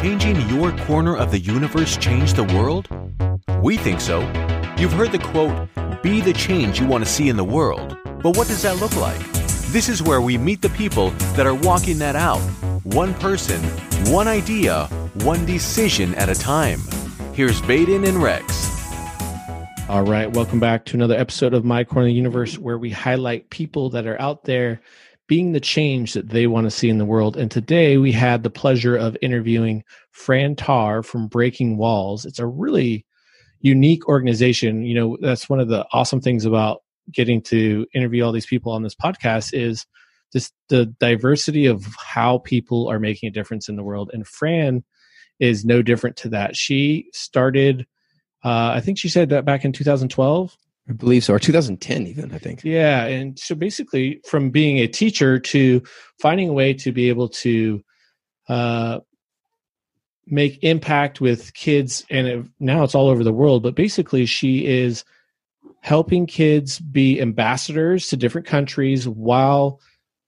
changing your corner of the universe change the world? We think so. You've heard the quote, be the change you want to see in the world. But what does that look like? This is where we meet the people that are walking that out. One person, one idea, one decision at a time. Here's Baden and Rex. All right, welcome back to another episode of My Corner of the Universe where we highlight people that are out there being the change that they want to see in the world. And today we had the pleasure of interviewing Fran Tarr from Breaking Walls. It's a really unique organization. You know, that's one of the awesome things about getting to interview all these people on this podcast is just the diversity of how people are making a difference in the world. And Fran is no different to that. She started, uh, I think she said that back in 2012. I believe so, or 2010 even, I think. Yeah, and so basically, from being a teacher to finding a way to be able to uh, make impact with kids, and it, now it's all over the world. But basically, she is helping kids be ambassadors to different countries while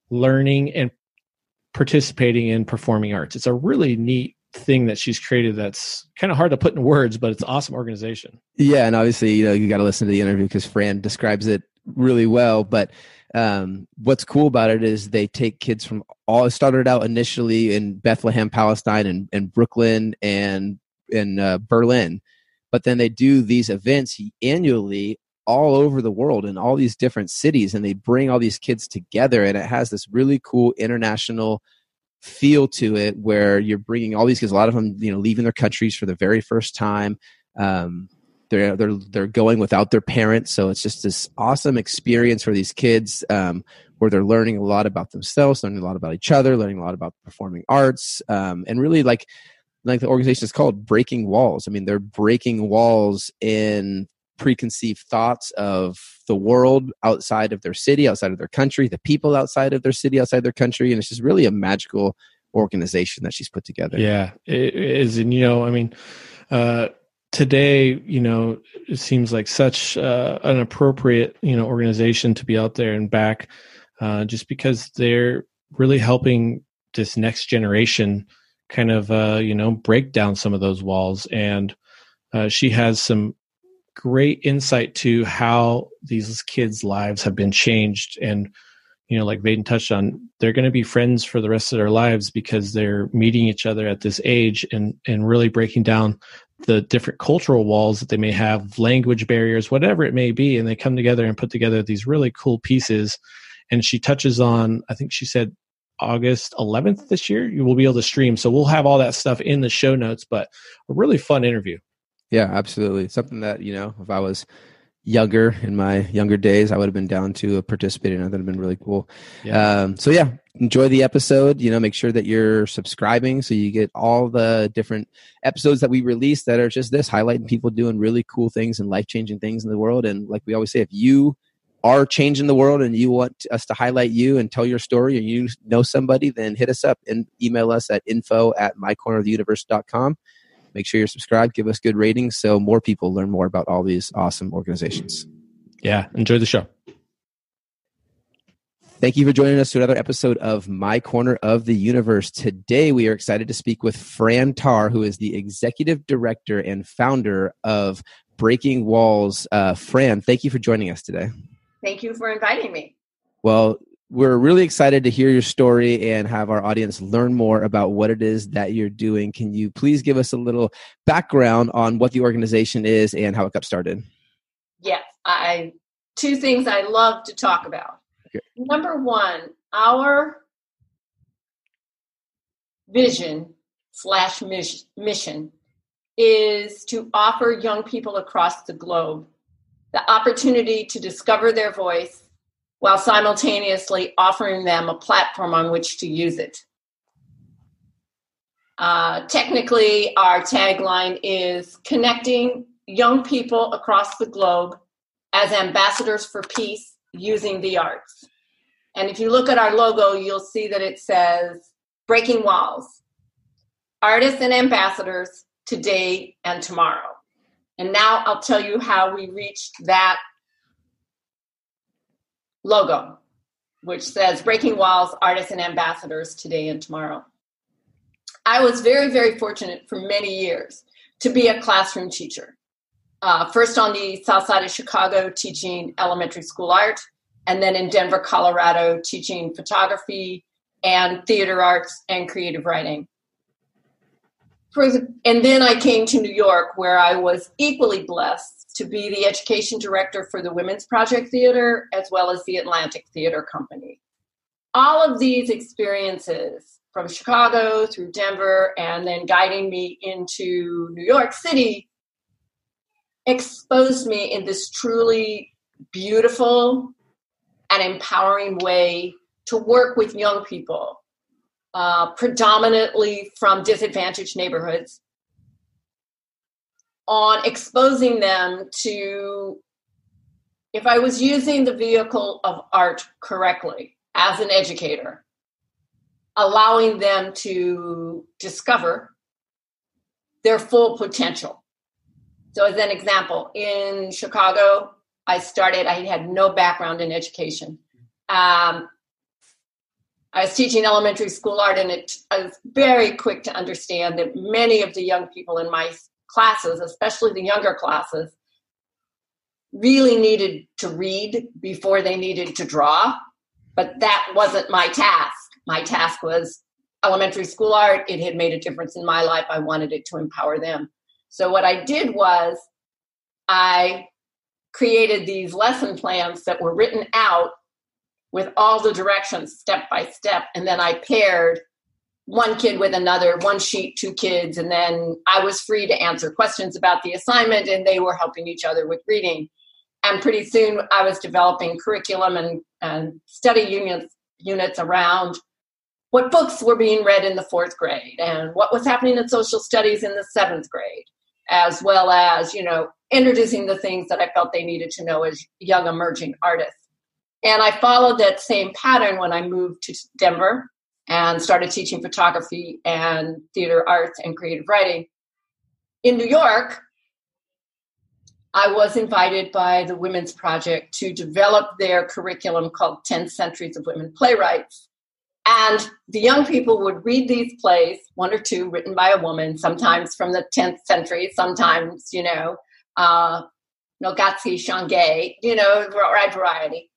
learning and participating in performing arts. It's a really neat thing that she's created that's kind of hard to put in words, but it's awesome organization. Yeah, and obviously, you know, you got to listen to the interview because Fran describes it really well. But um, what's cool about it is they take kids from all. It started out initially in Bethlehem, Palestine, and, and Brooklyn and in uh, Berlin, but then they do these events annually all over the world in all these different cities, and they bring all these kids together, and it has this really cool international feel to it where you're bringing all these kids a lot of them you know leaving their countries for the very first time um, they're they're they're going without their parents. So it's just this awesome experience for these kids um, where they're learning a lot about themselves learning a lot about each other learning a lot about performing arts um, and really like like the organization is called breaking walls. I mean they're breaking walls in preconceived thoughts of the world outside of their city, outside of their country, the people outside of their city, outside their country, and it's just really a magical organization that she's put together. Yeah, it is, and you know, I mean, uh, today, you know, it seems like such uh, an appropriate, you know, organization to be out there and back, uh, just because they're really helping this next generation kind of, uh, you know, break down some of those walls and. Uh, she has some great insight to how these kids' lives have been changed. And, you know, like Baden touched on, they're going to be friends for the rest of their lives because they're meeting each other at this age and, and really breaking down the different cultural walls that they may have, language barriers, whatever it may be. And they come together and put together these really cool pieces. And she touches on, I think she said August 11th this year, you will be able to stream. So we'll have all that stuff in the show notes, but a really fun interview. Yeah, absolutely. Something that, you know, if I was younger in my younger days, I would have been down to participate in. That would have been really cool. Yeah. Um, so yeah, enjoy the episode. You know, make sure that you're subscribing so you get all the different episodes that we release that are just this highlighting people doing really cool things and life changing things in the world. And like we always say, if you are changing the world and you want us to highlight you and tell your story or you know somebody, then hit us up and email us at info at mycorneroftheuniverse.com make sure you're subscribed, give us good ratings so more people learn more about all these awesome organizations. Yeah, enjoy the show. Thank you for joining us to another episode of My Corner of the Universe. Today, we are excited to speak with Fran Tarr, who is the executive director and founder of Breaking Walls. Uh, Fran, thank you for joining us today. Thank you for inviting me. Well, we're really excited to hear your story and have our audience learn more about what it is that you're doing. Can you please give us a little background on what the organization is and how it got started? Yes, I two things I love to talk about. Okay. Number one, our vision slash mission is to offer young people across the globe the opportunity to discover their voice while simultaneously offering them a platform on which to use it. Uh, technically, our tagline is connecting young people across the globe as ambassadors for peace using the arts. And if you look at our logo, you'll see that it says Breaking Walls Artists and Ambassadors Today and Tomorrow. And now I'll tell you how we reached that logo, which says Breaking Walls, Artists and Ambassadors Today and Tomorrow. I was very, very fortunate for many years to be a classroom teacher. Uh, first on the south side of Chicago, teaching elementary school art, and then in Denver, Colorado, teaching photography and theater arts and creative writing. And then I came to New York, where I was equally blessed to be the education director for the Women's Project Theater as well as the Atlantic Theater Company. All of these experiences from Chicago through Denver and then guiding me into New York City exposed me in this truly beautiful and empowering way to work with young people, uh, predominantly from disadvantaged neighborhoods, on exposing them to, if I was using the vehicle of art correctly as an educator, allowing them to discover their full potential. So, as an example, in Chicago, I started, I had no background in education. Um, I was teaching elementary school art, and it, I was very quick to understand that many of the young people in my classes, especially the younger classes, really needed to read before they needed to draw. But that wasn't my task my task was elementary school art. It had made a difference in my life. I wanted it to empower them. So what I did was I created these lesson plans that were written out with all the directions step by step. And then I paired one kid with another, one sheet, two kids. And then I was free to answer questions about the assignment, and they were helping each other with reading. And pretty soon I was developing curriculum and, and study units, units around what books were being read in the fourth grade and what was happening in social studies in the seventh grade, as well as, you know, introducing the things that I felt they needed to know as young emerging artists. And I followed that same pattern when I moved to Denver and started teaching photography and theater arts and creative writing. In New York, I was invited by the Women's Project to develop their curriculum called 10 Centuries of Women Playwrights. And the young people would read these plays, one or two written by a woman, sometimes from the 10th century, sometimes, you know, uh, Ntozake Shange, you know, wide variety.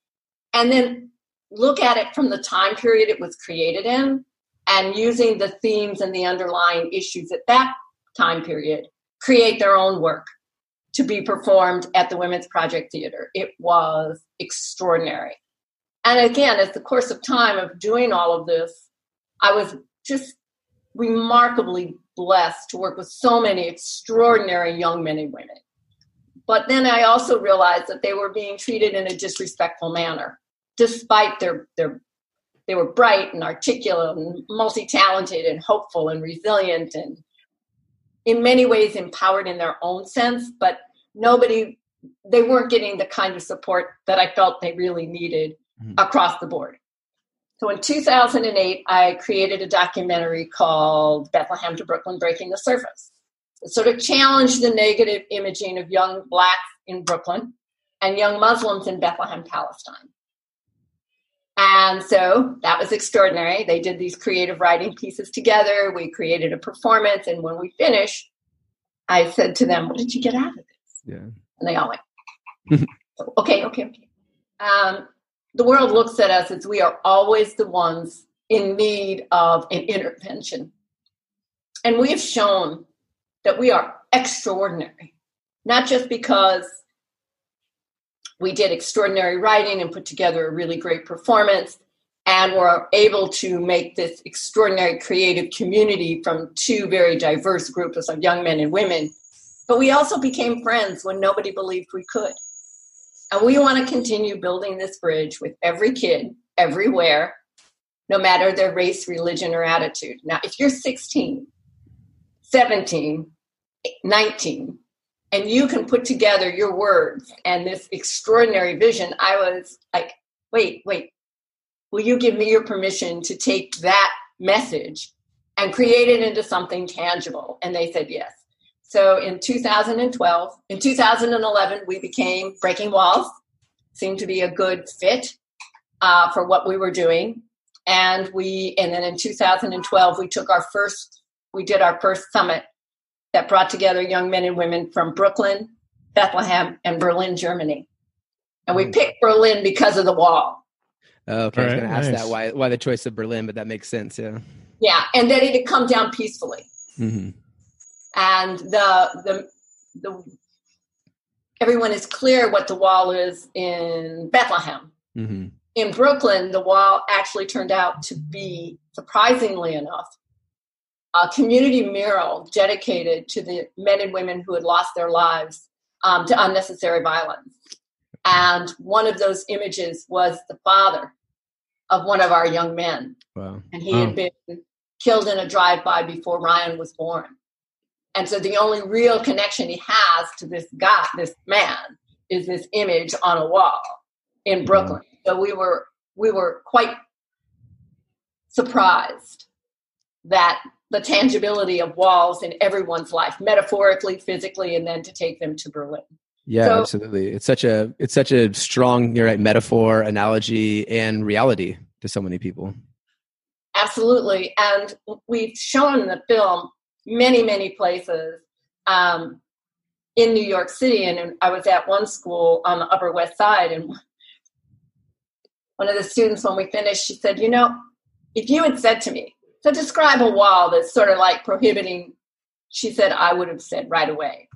And then look at it from the time period it was created in and using the themes and the underlying issues at that time period, create their own work to be performed at the Women's Project Theater. It was extraordinary. And again, as the course of time of doing all of this, I was just remarkably blessed to work with so many extraordinary young men and women. But then I also realized that they were being treated in a disrespectful manner, despite their their they were bright and articulate and multi-talented and hopeful and resilient and in many ways empowered in their own sense, but nobody they weren't getting the kind of support that I felt they really needed mm-hmm. across the board. So in 2008, I created a documentary called Bethlehem to Brooklyn Breaking the Surface. It sort of challenged the negative imaging of young blacks in Brooklyn and young Muslims in Bethlehem, Palestine. And so that was extraordinary. They did these creative writing pieces together. We created a performance. And when we finished, I said to them, What did you get out of this? Yeah. And they all went, Okay, okay, okay. Um, the world looks at us as we are always the ones in need of an intervention. And we have shown that we are extraordinary, not just because we did extraordinary writing and put together a really great performance and were able to make this extraordinary creative community from two very diverse groups of young men and women. But we also became friends when nobody believed we could. And we want to continue building this bridge with every kid, everywhere, no matter their race, religion, or attitude. Now, if you're 16, 17, 19, and you can put together your words and this extraordinary vision, I was like, wait, wait, will you give me your permission to take that message and create it into something tangible? And they said yes. So in 2012, in 2011, we became Breaking Walls. Seemed to be a good fit uh, for what we were doing, and we and then in 2012 we took our first we did our first summit that brought together young men and women from Brooklyn, Bethlehem, and Berlin, Germany. And we Mm. picked Berlin because of the wall. Oh, okay, I was All going to ask nice. that why why the choice of Berlin, but that makes sense. Yeah. Yeah, and that it had come down peacefully. hmm And the the the everyone is clear what the wall is in Bethlehem. hmm In Brooklyn, the wall actually turned out to be, surprisingly enough, a community mural dedicated to the men and women who had lost their lives um, to unnecessary violence. And one of those images was the father of one of our young men. Wow. and he Wow. had been killed in a drive-by before Ryan was born. And so the only real connection he has to this guy, this man, is this image on a wall in Brooklyn. So we were we were quite surprised that the tangibility of walls in everyone's life, metaphorically, physically, and then to take them to Berlin. Yeah, So- absolutely. It's such a it's such a strong, you're right, metaphor, analogy, and reality to so many people. Absolutely. And we've shown the film many, many places um, in New York City. And I was at one school on the Upper West Side, and one of the students, when we finished, she said, You know, if you had said to me, so describe a wall that's sort of like prohibiting, she said, I would have said right away.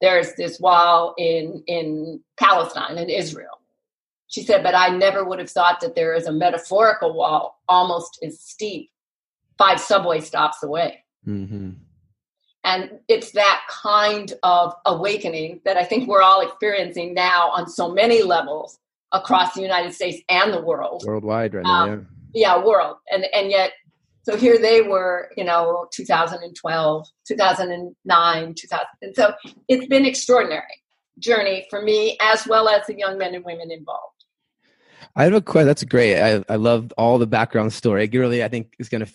There's this wall in, in Palestine, in Israel. She said, but I never would have thought that there is a metaphorical wall almost as steep five subway stops away. hmm And it's that kind of awakening that I think we're all experiencing now on so many levels across the United States and the world. Worldwide right now. Um, Yeah, world. And and yet so here they were, you know, 2012, 2009, 2000. And so it's been extraordinary journey for me as well as the young men and women involved. I have a question. That's great. I, I love all the background story. It really, I think, is going to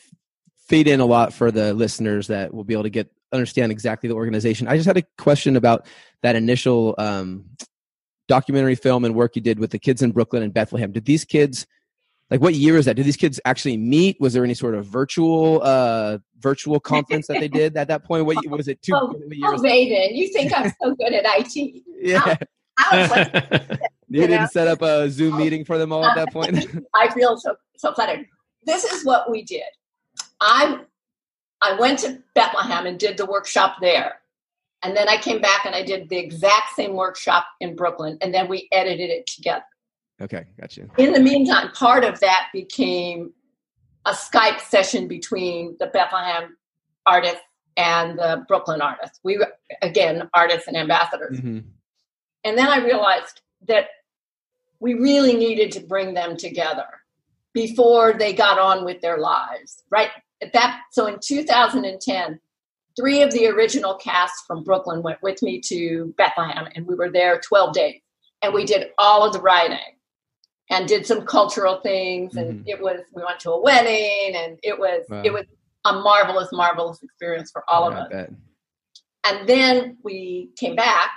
feed in a lot for the listeners that will be able to get understand exactly the organization. I just had a question about that initial um, documentary film and work you did with the kids in Brooklyn and Bethlehem. Did these kids, like, what year is that? Did these kids actually meet? Was there any sort of virtual uh, virtual conference that they did at that point? What was it? Two Oh, Oh, that? You think I'm so good at IT? Yeah, I was like, you you didn't set up a Zoom meeting for them all at that point. I feel so so flattered. This is what we did. I I went to Bethlehem and did the workshop there. And then I came back and I did the exact same workshop in Brooklyn and then we edited it together. Okay, got you. In the meantime, part of that became a Skype session between the Bethlehem artists and the Brooklyn artists. We were again artists and ambassadors. hmm And then I realized that we really needed to bring them together before they got on with their lives. Right at that, so in 2010, three of the original cast from Brooklyn went with me to Bethlehem, and we were there 12 days, and we did all of the writing and did some cultural things, and Mhm. it was we went to a wedding, and it was Wow. it was a marvelous, marvelous experience for all of Yeah, I us. And then we came back,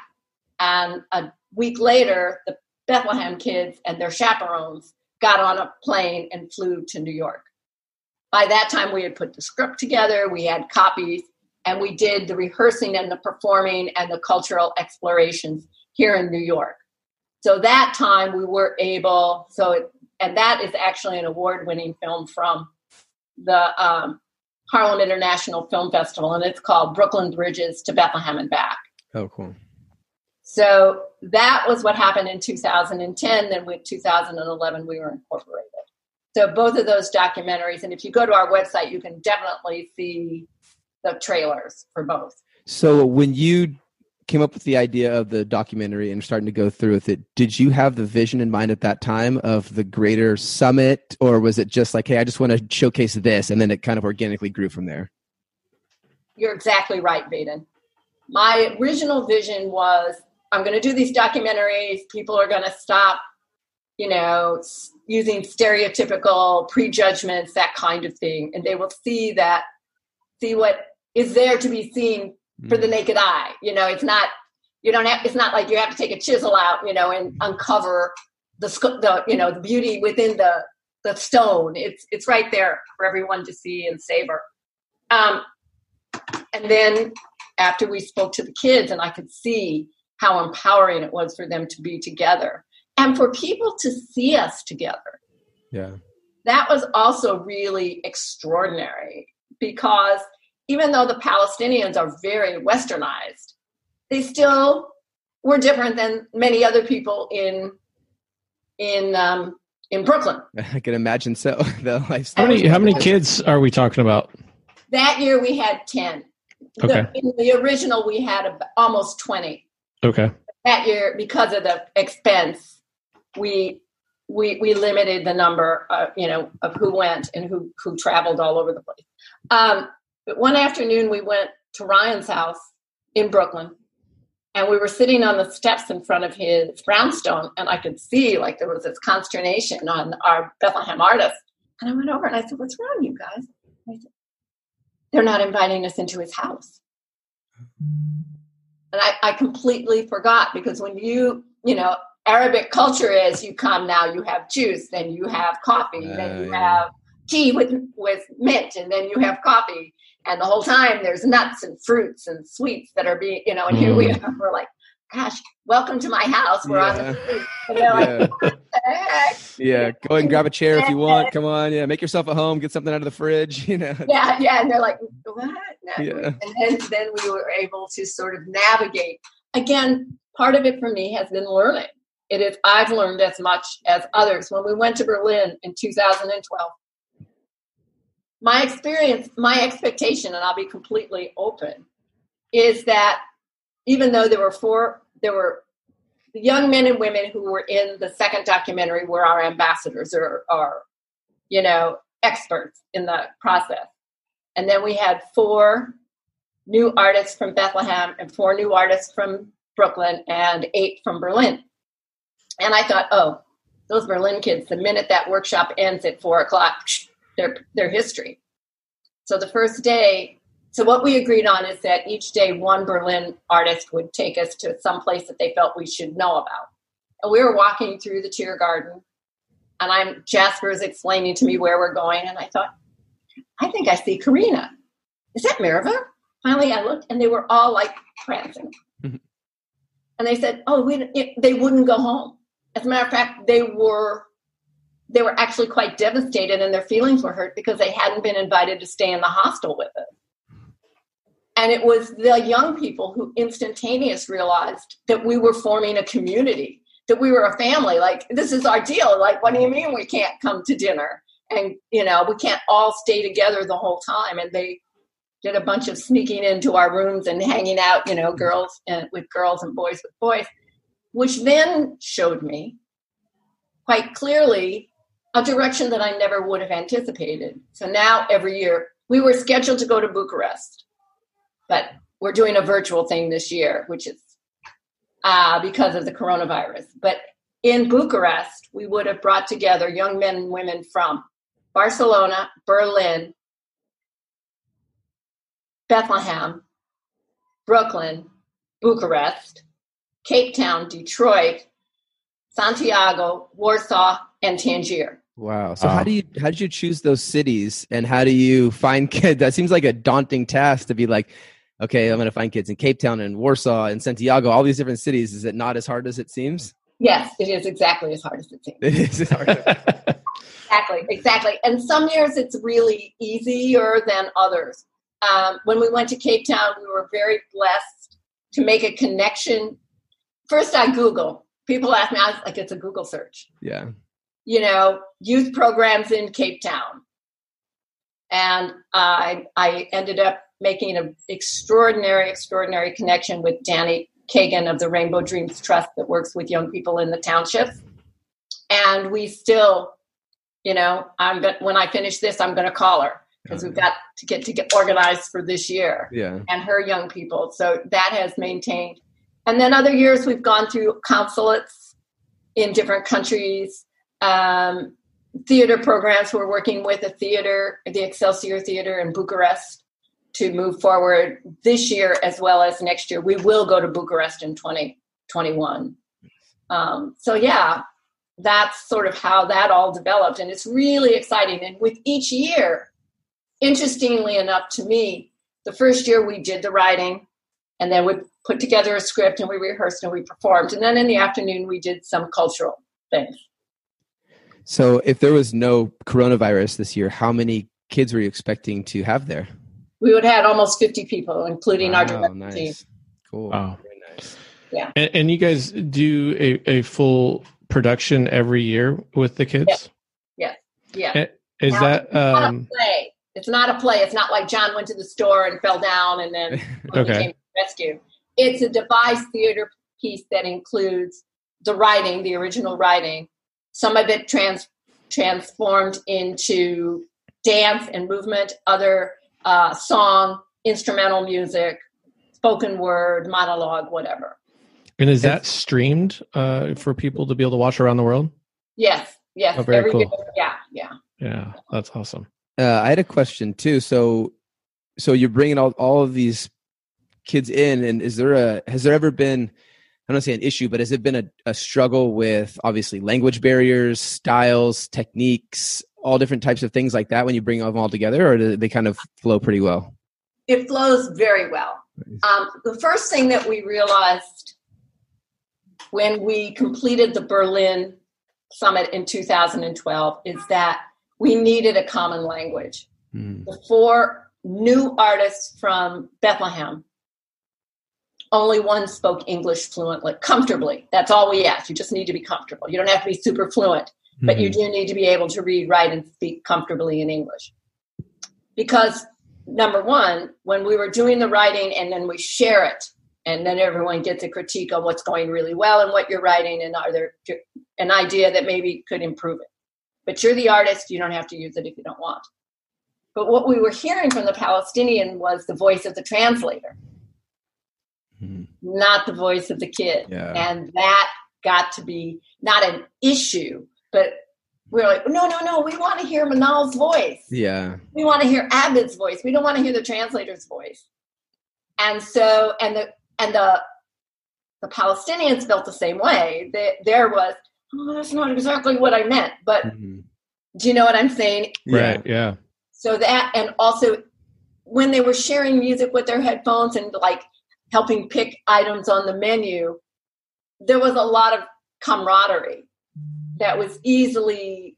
and a week later, the Bethlehem kids and their chaperones got on a plane and flew to New York. By that time, we had put the script together, we had copies, and we did the rehearsing and the performing and the cultural explorations here in New York. So that time we were able, so it, and that is actually an award winning film from the um, Harlem International Film Festival, and it's called Brooklyn Bridges to Bethlehem and Back. Oh, cool. So that was what happened in 2010. Then with 2011, we were incorporated. So both of those documentaries, and if you go to our website, you can definitely see the trailers for both. So when you came up with the idea of the documentary and starting to go through with it, did you have the vision in mind at that time of the greater summit, or was it just like, hey, I just want to showcase this, and then it kind of organically grew from there? You're exactly right, Baden. My original vision was I'm going to do these documentaries. People are going to stop, you know, using stereotypical prejudgments, that kind of thing, and they will see that, see what is there to be seen for the naked eye. You know, it's not you don't have. It's not like you have to take a chisel out, you know, and uncover the the you know the beauty within the the stone. It's it's right there for everyone to see and savor. Um, and then after we spoke to the kids, and I could see how empowering it was for them to be together and for people to see us together. Yeah. That was also really extraordinary because even though the Palestinians are very westernized, they still were different than many other people in in um, in Brooklyn. I can imagine so. the how many how many kids are we talking about? That year we had ten. Okay. The, in the original we had almost twenty. Okay. That year, because of the expense, we we we limited the number, uh, you know, of who went and who who traveled all over the place. Um, but one afternoon we went to Ryan's house in Brooklyn, and we were sitting on the steps in front of his brownstone, and I could see like there was this consternation on our Bethlehem artist. And I went over and I said, "What's wrong, you guys?" Said, They're not inviting us into his house. And I, I completely forgot because when you, you know, Arabic culture is you come now, you have juice, then you have coffee, uh, then you yeah. have tea with with mint, and then you have coffee, and the whole time there's nuts and fruits and sweets that are being, you know, and mm. here we mm. are, we're like, gosh, welcome to my house. We're yeah. on the street. They're like, yeah. yeah, go and grab a chair if you want. Come on, yeah, make yourself at home. Get something out of the fridge. You know. Yeah, yeah, and they're like, what? No. Yeah. And then then we were able to sort of navigate. Again, part of it for me has been learning it is I've learned as much as others. When we went to Berlin in 2012, my experience, my expectation, and I'll be completely open, is that even though there were four, there were young men and women who were in the second documentary were our ambassadors or, or you know, experts in the process. And then we had four new artists from Bethlehem and four new artists from Brooklyn and eight from Berlin. And I thought, oh, those Berlin kids, the minute that workshop ends at four o'clock, they're, they're history. So the first day, so what we agreed on is that each day one Berlin artist would take us to some place that they felt we should know about. And we were walking through the Tiergarten, and I'm Jasper's explaining to me where we're going, and I thought, I think I see Karina. Is that Mirava? Finally, I looked, and they were all like prancing. Mm-hmm. And they said, "Oh, we," it, they wouldn't go home. As a matter of fact, they were they were actually quite devastated and their feelings were hurt because they hadn't been invited to stay in the hostel with us. And it was the young people who instantaneous realized that we were forming a community, that we were a family. Like, this is our deal. Like, what do you mean we can't come to dinner? And, you know, we can't all stay together the whole time. And they did a bunch of sneaking into our rooms and hanging out, you know, girls and with girls and boys with boys which then showed me quite clearly a direction that I never would have anticipated. So now every year, we were scheduled to go to Bucharest, but we're doing a virtual thing this year, which is uh, because of the coronavirus. But in Bucharest, we would have brought together young men and women from Barcelona, Berlin, Bethlehem, Brooklyn, Bucharest, Cape Town, Detroit, Santiago, Warsaw, and Tangier. Wow. So how do you how did you choose those cities and how do you find kids? That seems like a daunting task to be like, okay, I'm going to find kids in Cape Town and Warsaw and Santiago, all these different cities. Is it not as hard as it seems? Yes, it is exactly as hard as it seems. It is hard. exactly, exactly. And some years it's really easier than others. Um, when we went to Cape Town, we were very blessed to make a connection first I Google. People ask me, I was like, it's a Google search. Yeah. You know, youth programs in Cape Town. And I I ended up making an extraordinary, extraordinary connection with Danny Kagan of the Rainbow Dreams Trust that works with young people in the townships. And we still, you know, I'm when I finish this, I'm going to call her because we've got to get to get organized for this year. Yeah. And her young people. So that has maintained and then other years we've gone through consulates in different countries, um, theater programs. We're working with a theater, the Excelsior Theater in Bucharest, to move forward this year as well as next year. We will go to Bucharest in 2021. Um, so, yeah, that's sort of how that all developed. And it's really exciting. And with each year, interestingly enough to me, the first year we did the writing, and then we put together a script and we rehearsed and we performed. And then in the afternoon, we did some cultural things. So, if there was no coronavirus this year, how many kids were you expecting to have there? We would have had almost 50 people, including wow, our director nice. team. Cool. Wow. Very nice. And, and you guys do a, a full production every year with the kids? Yes. Yeah. Eh, Is Now, that it's not um, a play. It's not a play. It's not like John went to the store and fell down and then Okay. came to rescue. It's a devised theater piece that includes the writing, the original writing. Some of it trans transformed into dance and movement, other uh, song, instrumental music, spoken word, monologue, whatever. and is that streamed uh, for people to be able to watch around the world? Yes, yes. Oh, very every cool. year. Yeah, yeah. Yeah, that's awesome. Uh, I had a question too. So, so you're bringing all all of these kids in, and is there a has there ever been I don't say an issue, but has it been a, a struggle with obviously language barriers, styles, techniques, all different types of things like that when you bring them all together, or do they kind of flow pretty well? It flows very well. Um, the first thing that we realized when we completed the Berlin summit in 2012 is that we needed a common language. Mm. The four new artists from Bethlehem, only one spoke English fluently, comfortably. That's all we ask. You just need to be comfortable. You don't have to be super fluent, but you hmm. do need to be able to read, write, and speak comfortably in English. Because number one, when we were doing the writing and then we share it, and then everyone gets a critique on what's going really well and what you're writing, and are there an idea that maybe could improve it. But you're the artist, you don't have to use it if you don't want. But what we were hearing from the Palestinian was the voice of the translator, Mhm. not the voice of the kid. Yeah. And that got to be not an issue, but we are like, no, no, no, we want to hear Manal's voice. Yeah. We want to hear Abed's voice. We don't want to hear the translator's voice. And so, and the and the the Palestinians felt the same way. That there was, oh, that's not exactly what I meant, but Mhm. do you know what I'm saying? Right. Yeah. So that, and also when they were sharing music with their headphones and like helping pick items on the menu, there was a lot of camaraderie that was easily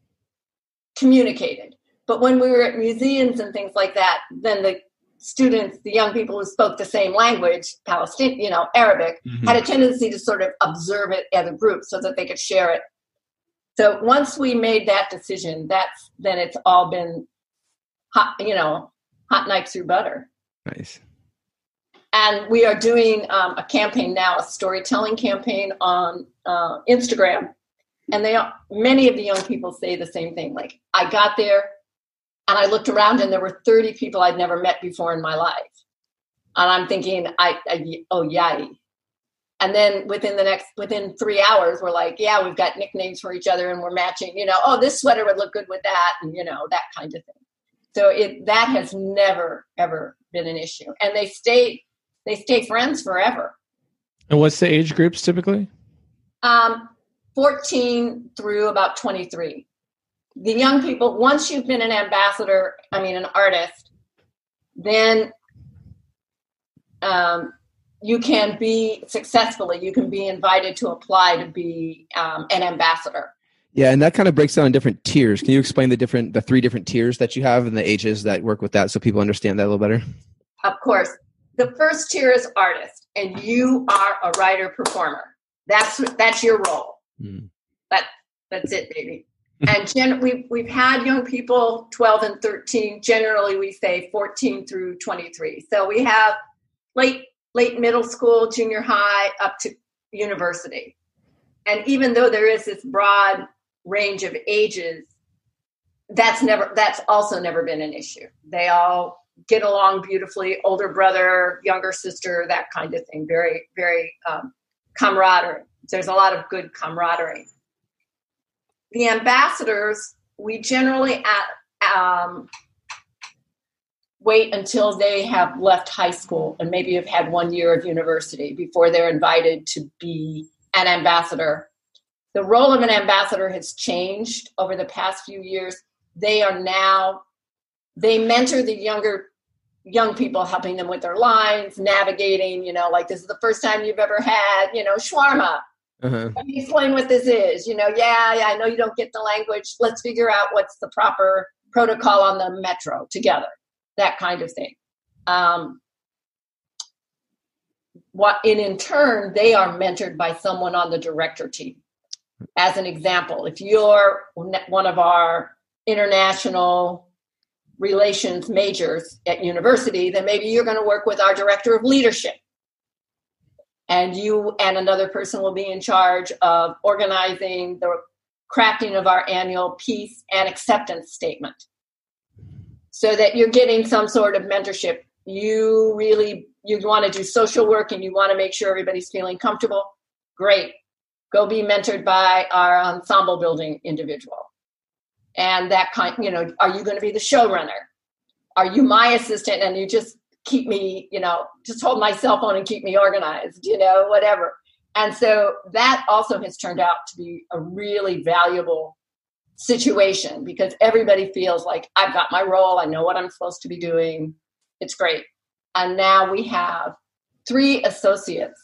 communicated. But when we were at museums and things like that, then the students, the young people who spoke the same language, Palestinian, you know, Arabic, Mhm. had a tendency to sort of observe it as a group so that they could share it. So once we made that decision, that's then it's all been hot, you know, hot knife through butter. Nice. And we are doing um, a campaign now, a storytelling campaign on uh, Instagram. And they are, many of the young people say the same thing. Like, I got there and I looked around and there were 30 people I'd never met before in my life. And I'm thinking, I, I oh, yay. And then within the next, within three hours, we're like, yeah, we've got nicknames for each other and we're matching, you know, oh, this sweater would look good with that, and, you know, that kind of thing. So it that has never ever been an issue, and they stay they stay friends forever. And what's the age groups typically? Um, Fourteen through about twenty three. The young people, once you've been an ambassador, I mean an artist, then um, you can be successfully. You can be invited to apply to be um, an ambassador. Yeah, and that kind of breaks down in different tiers. Can you explain the different, the three different tiers that you have and the ages that work with that, so people understand that a little better? Of course, the first tier is artist, and you are a writer performer. That's that's your role. Mm. That that's it, baby. and gen- we've we've had young people 12 and 13. Generally, we say 14 through 23. So we have late late middle school, junior high, up to university. And even though there is this broad range of ages, that's never that's also never been an issue. They all get along beautifully. Older brother, younger sister, that kind of thing. Very very um, camaraderie. There's a lot of good camaraderie. The ambassadors, we generally at, um, wait until they have left high school and maybe have had one year of university before they're invited to be an ambassador. The role of an ambassador has changed over the past few years. They are now, they mentor the younger young people helping them with their lines, navigating, you know, like this is the first time you've ever had, you know, shawarma. Uh-huh. Explain what this is. You know, yeah, yeah, I know you don't get the language. Let's figure out what's the proper protocol on the metro together. That kind of thing. Um, what and in turn they are mentored by someone on the director team as an example if you're one of our international relations majors at university then maybe you're going to work with our director of leadership. And you and another person will be in charge of organizing the crafting of our annual peace and acceptance statement. So that you're getting some sort of mentorship. You really you want to do social work and you want to make sure everybody's feeling comfortable. Great. Go be mentored by our ensemble building individual and that kind you know are you going to be the showrunner are you my assistant and you just keep me you know just hold my cell phone and keep me organized you know whatever and so that also has turned out to be a really valuable situation because everybody feels like i've got my role i know what i'm supposed to be doing it's great. And now we have three associates.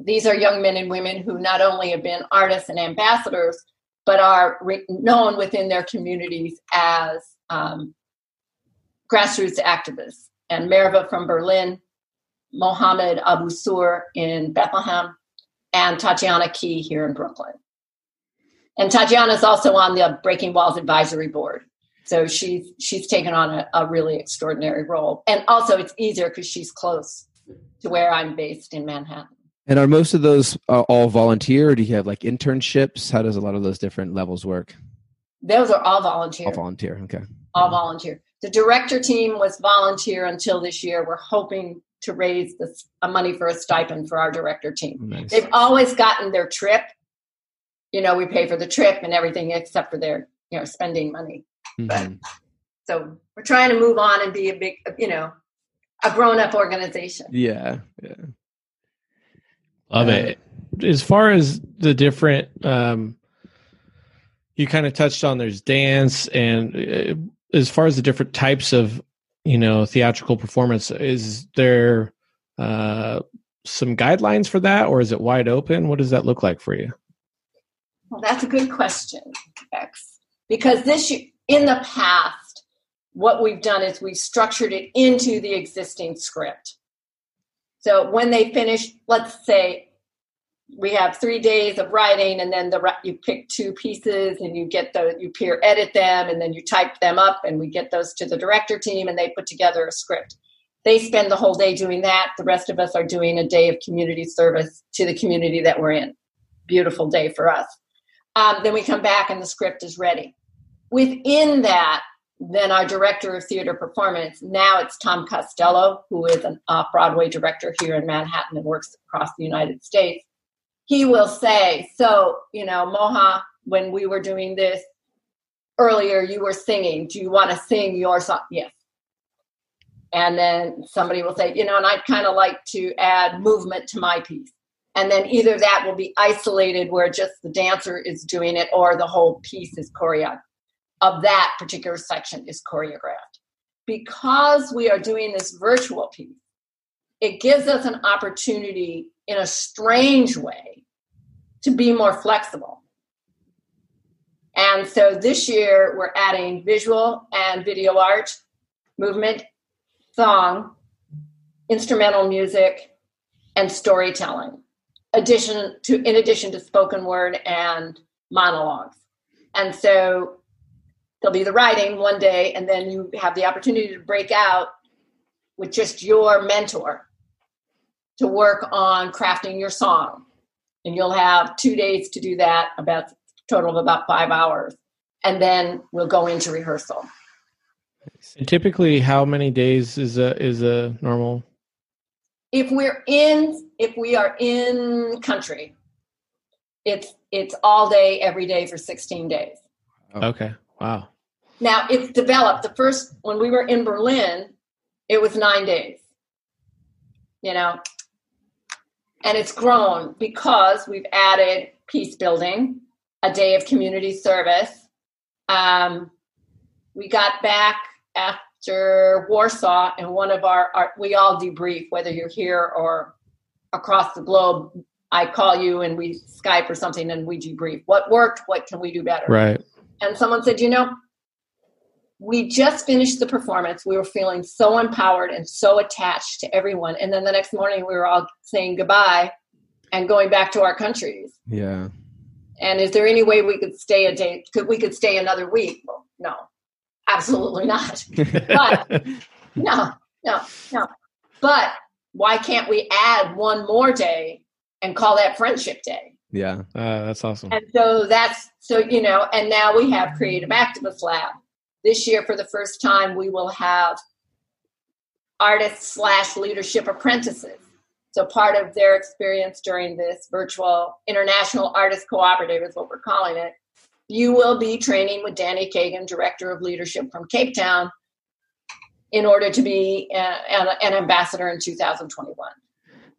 These are young men and women who not only have been artists and ambassadors, but are re- known within their communities as um, grassroots activists. And Merva from Berlin, Mohammed Abu Sur in Bethlehem, and Tatiana Key here in Brooklyn. And Tatiana is also on the Breaking Walls Advisory Board. So she's she's taken on a, a really extraordinary role, and also it's easier because she's close to where I'm based in Manhattan. And are most of those uh, all volunteer, or do you have like internships? How does a lot of those different levels work? Those are all volunteer. All volunteer. Okay. All volunteer. The director team was volunteer until this year. We're hoping to raise this uh, money for a stipend for our director team. Nice. They've always gotten their trip. You know, we pay for the trip and everything except for their you know spending money. Mm-hmm. But so we're trying to move on and be a big, you know, a grown up organization. Yeah. Yeah. Love it. As far as the different, um, you kind of touched on there's dance and uh, as far as the different types of, you know, theatrical performance, is there, uh, some guidelines for that or is it wide open? What does that look like for you? Well, that's a good question, X. Because this in the past, what we've done is we've structured it into the existing script. So when they finish, let's say we have three days of writing, and then the you pick two pieces, and you get the you peer edit them, and then you type them up, and we get those to the director team, and they put together a script. They spend the whole day doing that. The rest of us are doing a day of community service to the community that we're in. Beautiful day for us. Um, then we come back, and the script is ready within that, then our director of theater performance, now it's Tom Costello, who is an off Broadway director here in Manhattan and works across the United States. He will say, So, you know, Moha, when we were doing this earlier, you were singing. Do you want to sing your song? Yes. And then somebody will say, You know, and I'd kind of like to add movement to my piece. And then either that will be isolated where just the dancer is doing it or the whole piece is choreographed of that particular section is choreographed. Because we are doing this virtual piece, it gives us an opportunity in a strange way to be more flexible. And so this year we're adding visual and video art, movement, song, instrumental music, and storytelling. Addition to in addition to spoken word and monologues. And so there'll be the writing one day, and then you have the opportunity to break out with just your mentor to work on crafting your song. And you'll have two days to do that, about total of about five hours. And then we'll go into rehearsal. And typically, how many days is a is a normal? If we're in, if we are in country, it's it's all day, every day for sixteen days. Oh. Okay. Wow. Now it's developed. The first when we were in Berlin, it was nine days. You know, and it's grown because we've added peace building, a day of community service. Um, we got back after Warsaw, and one of our, our we all debrief whether you're here or across the globe. I call you and we Skype or something, and we debrief what worked, what can we do better. Right. And someone said, you know, we just finished the performance. We were feeling so empowered and so attached to everyone. And then the next morning, we were all saying goodbye and going back to our countries. Yeah. And is there any way we could stay a day? Could we could stay another week? Well, no, absolutely not. But no, no, no. But why can't we add one more day and call that Friendship Day? Yeah. Uh, that's awesome. And so that's so you know, and now we have Creative Activist Lab. This year, for the first time, we will have artists slash leadership apprentices. So part of their experience during this virtual international artist cooperative is what we're calling it. You will be training with Danny Kagan, director of leadership from Cape Town, in order to be uh, an, an ambassador in 2021.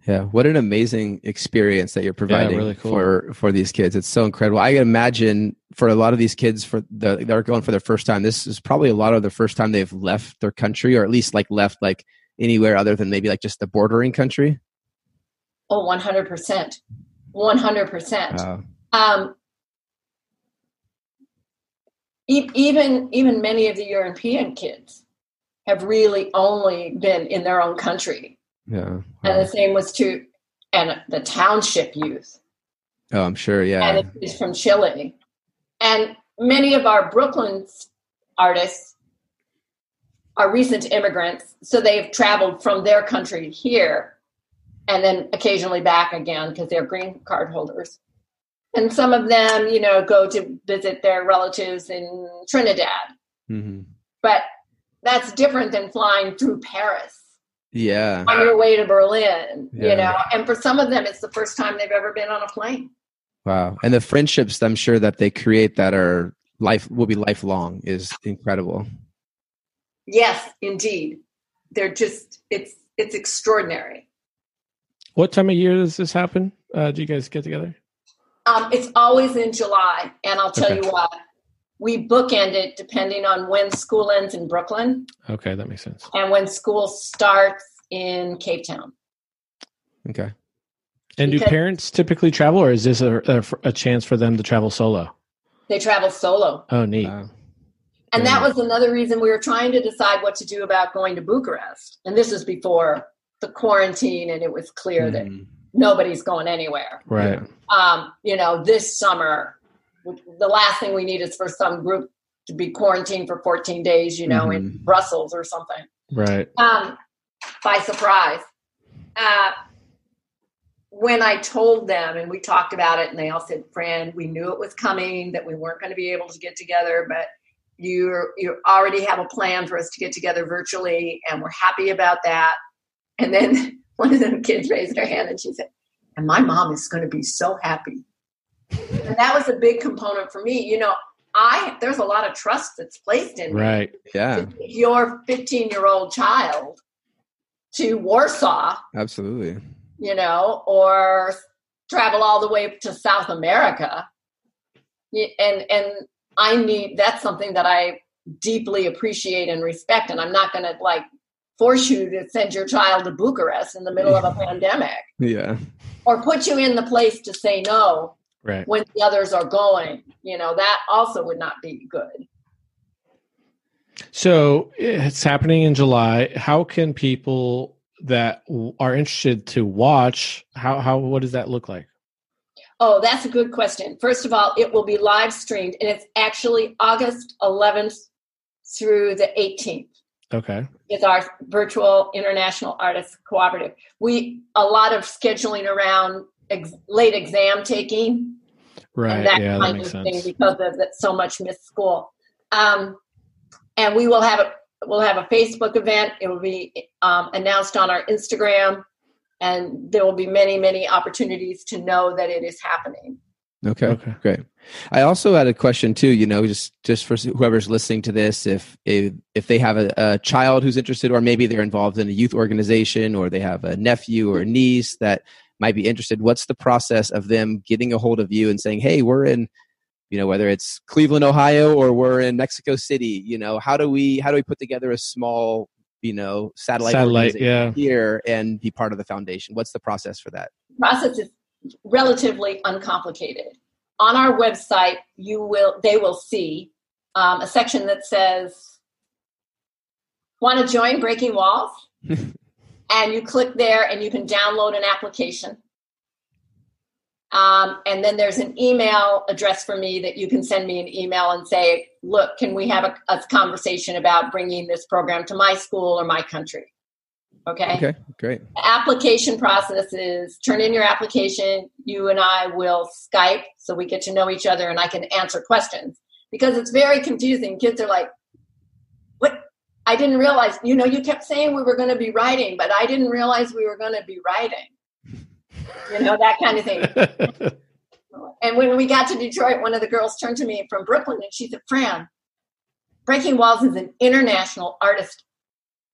Yeah, what an amazing experience that you're providing really cool. for for these kids. It's so incredible. I can imagine for a lot of these kids for the they're going for their first time. This is probably a lot of the first time they've left their country, or at least like left like anywhere other than maybe like just the bordering country. Oh, 100%. 100%. Wow. um, e- even even many of the European kids have really only been in their own country, Yeah. and the same was to and the township youth, Oh, I'm sure. Yeah. and is from Chile, and many of our Brooklyn artists are recent immigrants, so they've traveled from their country here, and then occasionally back again because they're green card holders. And some of them, you know, go to visit their relatives in Trinidad. hmm But that's different than flying through Paris Yeah. on your way to Berlin, Yeah. you know. And for some of them, it's the first time they've ever been on a plane. Wow. And the friendships I'm sure that they create that are life will be lifelong is incredible. Yes, indeed. They're just it's it's extraordinary. What time of year does this happen? Uh, do you guys get together? Um, it's always in July, and I'll tell Okay. you what. We bookend it depending on when school ends in Brooklyn Okay, that makes sense. and when school starts in Cape Town. Okay. And do parents typically travel, or is this a, a, a chance for them to travel solo? They travel solo. Oh, neat. Wow. And Yeah. that was another reason we were trying to decide what to do about going to Bucharest. And this was before the quarantine, and it was clear that Mhm. nobody's going anywhere. right. Um, you know, this summer, the last thing we need is for some group to be quarantined for 14 days, you know, in Mhm. Brussels or something, Right. um, by surprise. Uh, when I told them and we talked about it, and they all said, "Fran, we knew it was coming, that we weren't going to be able to get together, but you you already have a plan for us to get together virtually, and we're happy about that." And then one of them kids raised her hand and she said, "And my mom is going to be so happy." And that was a big component for me. You know, I there's a lot of trust that's placed in me Right. Yeah. your 15 year old child to Warsaw, Absolutely. you know, or travel all the way to South America. And and I need that's something that I deeply appreciate and respect. And I'm not going to like force you to send your child to Bucharest in the middle of a pandemic Yeah. or put you in the place to say no Right. when the others are going. You know, that also would not be good. So it's happening in July. How can people that are interested to watch? How how what does that look like? Oh, that's a good question. First of all, it will be live streamed, and it's actually August 11th through the 18th. Okay. It's our virtual international artists cooperative. We a lot of scheduling around ex, late exam taking Right. and that yeah, that kind makes of thing sense. because of that so much missed school. Um, and we will have a we'll have a Facebook event. It will be um, announced on our Instagram, and there will be many many opportunities to know that it is happening. Okay. Okay. Great. I also had a question too. You know, just just for whoever's listening to this, if if, if they have a, a child who's interested, or maybe they're involved in a youth organization, or they have a nephew or a niece that might be interested, what's the process of them getting a hold of you and saying, "Hey, we're in you know whether it's cleveland ohio or we're in mexico city you know how do we how do we put together a small you know satellite, Satellite, yeah. here and be part of the foundation what's the process for that process is relatively uncomplicated. On our website, you will they will see um, a section that says "Want to join Breaking Walls?" and you click there, and you can download an application. Um, and then there's an email address for me that you can send me an email and say, "Look, can we have a, a conversation about bringing this program to my school or my country?" Okay? Okay great. Application process is turn in your application. You and i will skype so we get to know each other and i can answer questions. Because it's very confusing. Kids are like i didn't realize you know you kept saying we were going to be writing but i didn't realize we were going to be writing you know that kind of thing and when we got to detroit one of the girls turned to me from brooklyn and she said fran breaking walls is an international artist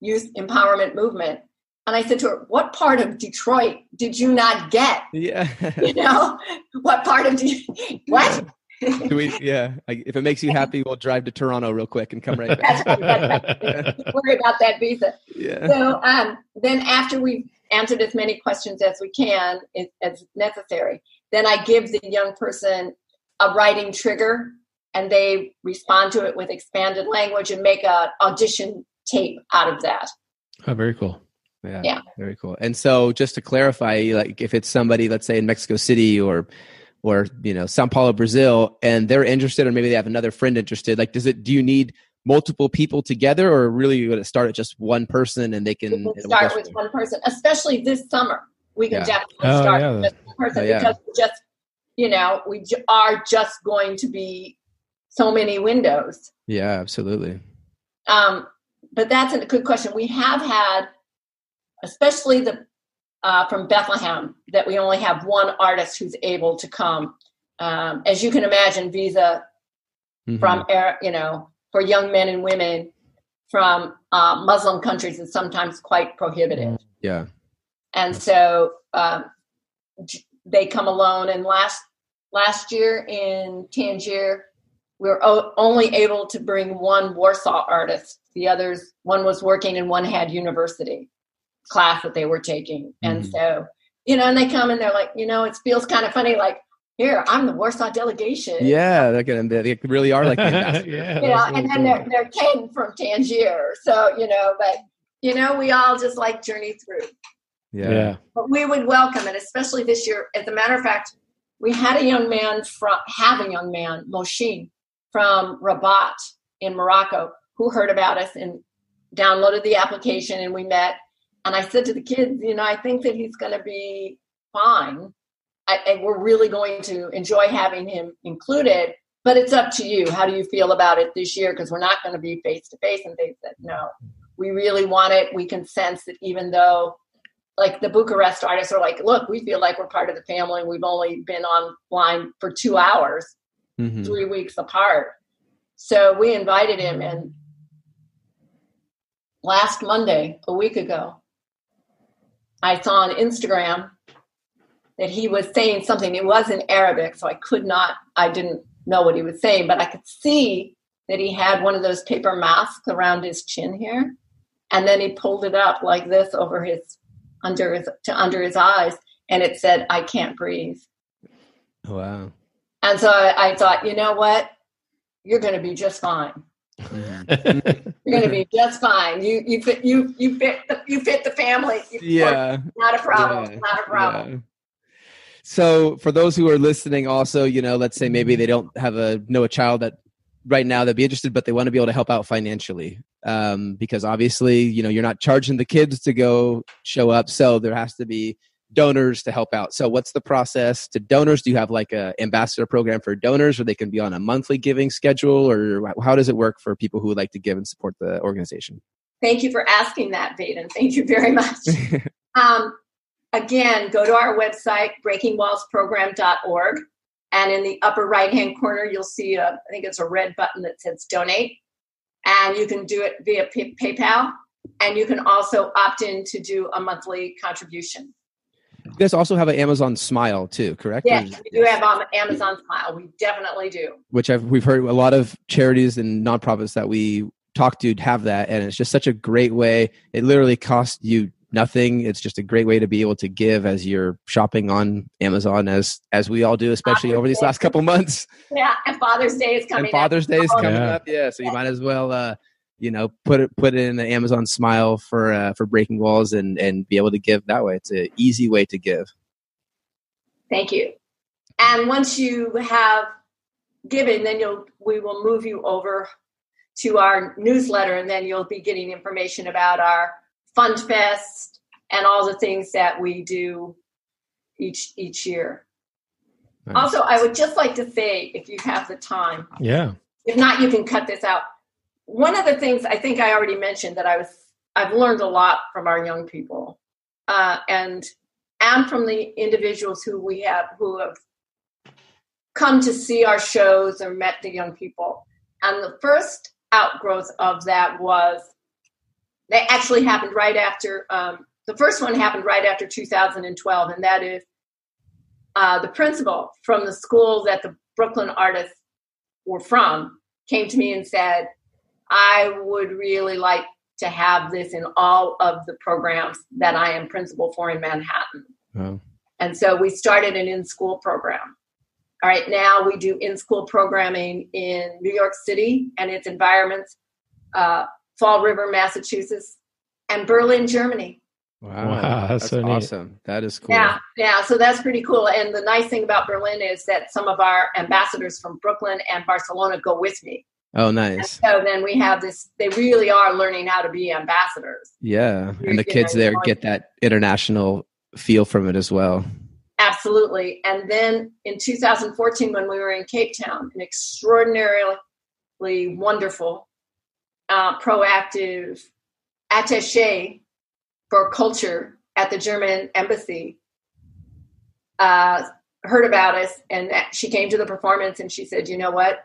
youth empowerment movement. And I said to her, What part of Detroit did you not get? yeah You know, what part of De- what? Do we, yeah I, if it makes you happy we'll drive to toronto real quick and come right back That's right, that's right. Don't worry about that visa. yeah So um, then, after we've answered as many questions as we can, as- as necessary, then I give the young person a writing trigger, and they respond to it with expanded language and make a audition tape out of that. oh, very cool. Yeah, Yeah. very cool. And so, just to clarify, like if it's somebody, let's say in Mexico City or or you know Sao Paulo, Brazil, and they're interested, or maybe they have another friend interested, like does it? Do you need multiple people together, or really you going to start at just one person and they can can start with from one person, especially this summer. We can Yeah. definitely Oh, start yeah. with one person Oh, yeah. because we just, you know, we ju- are just going to be so many windows. Yeah, absolutely. Um, but that's a good question. We have had, especially the uh, from Bethlehem, that we only have one artist who's able to come. Um, as you can imagine, visa Mhm. from you know for young men and women from uh, Muslim countries is sometimes quite prohibitive. yeah, and so um, they come alone. And last last year in Tangier, we were o- only able to bring one Warsaw artist. The others, one was working and one had university class that they were taking. And Mhm. so, you know, and they come and they're like, you know, it feels kind of funny, like. Here, I'm the Warsaw delegation. yeah. They're gonna, they really are like yeah. You know, that's and then cool. they're, they're Ken from Tangier. So, you know, but, you know, we all just like journey through yeah. yeah. but we would welcome it, especially this year. As a matter of fact, we had a young man from have a young man, Moshin, from Rabat in Morocco, who heard about us and downloaded the application, and we met. And I said to the kids, you know, I think that he's going to be fine. I, and we're really going to enjoy having him included. But it's up to you. How do you feel about it this year? Because we're not going to be face to face. And they said, no, we really want it. We can sense that even though like the Bucharest artists are like, look, we feel like we're part of the family. We've only been online for two hours, Mhm. three weeks apart. So we invited him, and last Monday, a week ago, I saw on Instagram that he was saying something. It was in Arabic, so I could not, I didn't know what he was saying, but I could see that he had one of those paper masks around his chin here. And then he pulled it up like this over his under his to under his eyes, and it said, "I can't breathe." Wow. And so I, I thought, you know what? You're going to be just fine. You're going to be just fine. You you fit you you fit the, you fit the family. You- yeah. not a problem. Yeah. Not a problem. Yeah. So for those who are listening, also, you know, let's say maybe they don't have a know a child that right now they'd be interested, but they want to be able to help out financially. Um, because obviously, you know, you're not charging the kids to go show up, so there has to be donors to help out. So what's the process to donors? Do you have like a ambassador program for donors, or they can be on a monthly giving schedule, or how does it work for people who would like to give and support the organization? Thank you for asking that, Baden. Thank you very much. Um, again, go to our website, breakingwallsprogram.org. And in the upper right hand corner, you'll see, a, I think it's a red button that says donate. And you can do it via Pay- PayPal. And you can also opt in to do a monthly contribution. You guys also have an Amazon Smile too, correct? Yes, we do have um, Amazon Smile. We definitely do. Which I've, we've heard a lot of charities and nonprofits that we talk to have that, and it's just such a great way. It literally costs you nothing. It's just a great way to be able to give as you're shopping on Amazon, as as we all do, especially Father's over these Day. last couple months. Yeah, and Father's Day is coming. Up. And Father's Day is Oh, coming yeah. up. Yeah, so you might as well, uh, you know, put it put it in the Amazon Smile for uh, for breaking walls and and be able to give that way. It's an easy way to give. Thank you. And once you have given, then you'll we will move you over to our newsletter, and then you'll be getting information about our Fund Fest and all the things that we do each each year. Nice. Also, I would just like to say, if you have the time, Yeah. if not, you can cut this out. One of the things I think I already mentioned that I was I've learned a lot from our young people, uh, and and from the individuals who we have who have come to see our shows or met the young people. And the first outgrowth of that was they actually happened right after um, the first one happened right after 2012, and that is uh, the principal from the school that the Brooklyn artists were from came to me and said, I would really like to have this in all of the programs that I am principal for in Manhattan. Wow. And so we started an in school program. All right, now we do in school programming in New York City and its environments, uh, Fall River, Massachusetts, and Berlin, Germany. Wow, Wow, that's so neat. awesome. That is cool. Yeah, yeah. So that's pretty cool. And the nice thing about Berlin is that some of our ambassadors from Brooklyn and Barcelona go with me. Oh, And nice. so then we have this. They really are learning how to be ambassadors. Yeah, and the kids know, there get that international feel from it as well. Absolutely. And then in 2014, when we were in Cape Town, an extraordinarily wonderful, uh, proactive attache for culture at the German embassy uh, heard about us, and she came to the performance and she said, "You know what?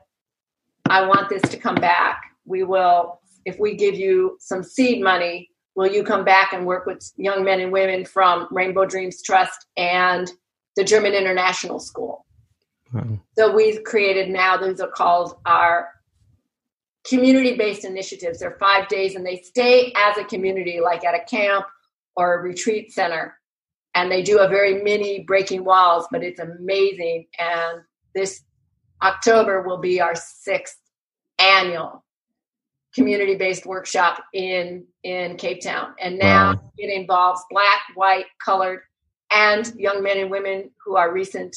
I want this to come back. We will, if we give you some seed money." Will you come back and work with young men and women from Rainbow Dreams Trust and the German International School? Wow. So we've created now, those are called our community based initiatives. They're five days and they stay as a community, like at a camp or a retreat center. And they do a very mini breaking walls, but it's amazing. And this October will be our sixth annual community based workshop in in Cape Town. And now Wow. it involves black, white, colored, and young men and women who are recent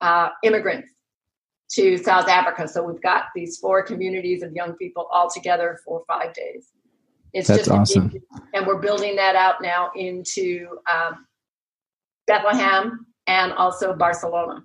uh, immigrants to South Africa. So we've got these four communities of young people all together for five days. It's That's just awesome. and we're building that out now into um, Bethlehem and also Barcelona.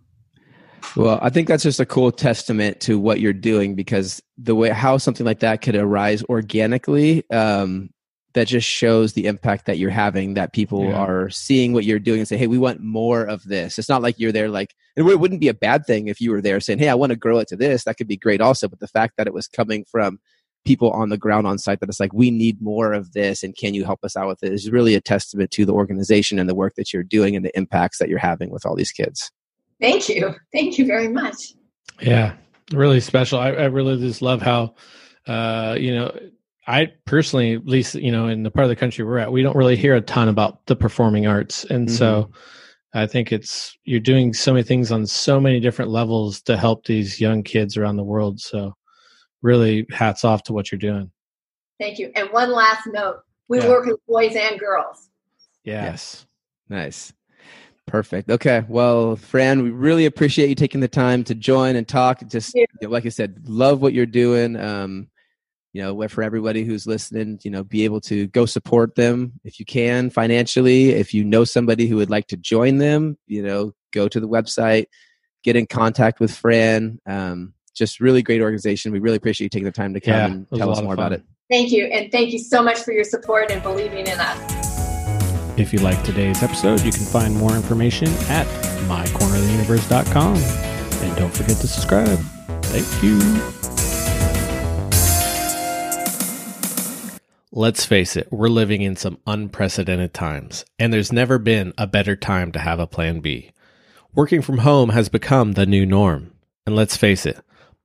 Well, I think that's just a cool testament to what you're doing because the way how something like that could arise organically, um, that just shows the impact that you're having. That people Yeah. are seeing what you're doing and say, "Hey, we want more of this." It's not like you're there like and it wouldn't be a bad thing if you were there saying, "Hey, I want to grow it to this." That could be great also. But the fact that it was coming from people on the ground on site that it's like we need more of this and can you help us out with it is really a testament to the organization and the work that you're doing and the impacts that you're having with all these kids Thank you. Thank you very much. Yeah, really special. I, I really just love how, uh, you know, I personally, at least, you know, in the part of the country we're at, we don't really hear a ton about the performing arts. And so I think it's, you're doing so many things on so many different levels to help these young kids around the world. So really hats off to what you're doing. Thank you. And one last note we Yeah. work with boys and girls. Yes. Nice. Perfect. Okay. Well, Fran, we really appreciate you taking the time to join and talk. Just Yeah. you know, like I said, love what you're doing. Um, you know, for everybody who's listening, you know, be able to go support them if you can financially. If you know somebody who would like to join them, you know, go to the website, get in contact with Fran. Um, just really great organization. We really appreciate you taking the time to come Yeah, and it was a tell us more about it. Thank you. And thank you so much for your support and believing in us. If you like today's episode, you can find more information at mycorneroftheuniverse.com. And don't forget to subscribe. Thank you. Let's face it, we're living in some unprecedented times, and there's never been a better time to have a plan B. Working from home has become the new norm. And let's face it,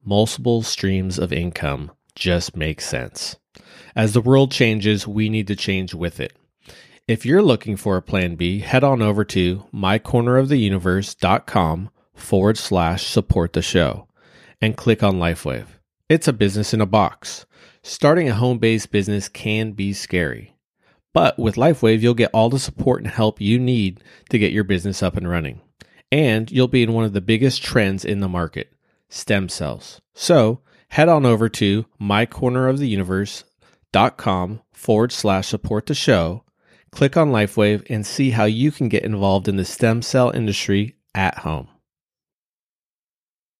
multiple streams of income just make sense. As the world changes, we need to change with it. If you're looking for a plan B, head on over to mycorneroftheuniverse.com forward slash support the show and click on LifeWave. It's a business in a box. Starting a home based business can be scary. But with LifeWave, you'll get all the support and help you need to get your business up and running. And you'll be in one of the biggest trends in the market stem cells. So head on over to mycorneroftheuniverse.com forward slash support the show, click on LifeWave, and see how you can get involved in the stem cell industry at home.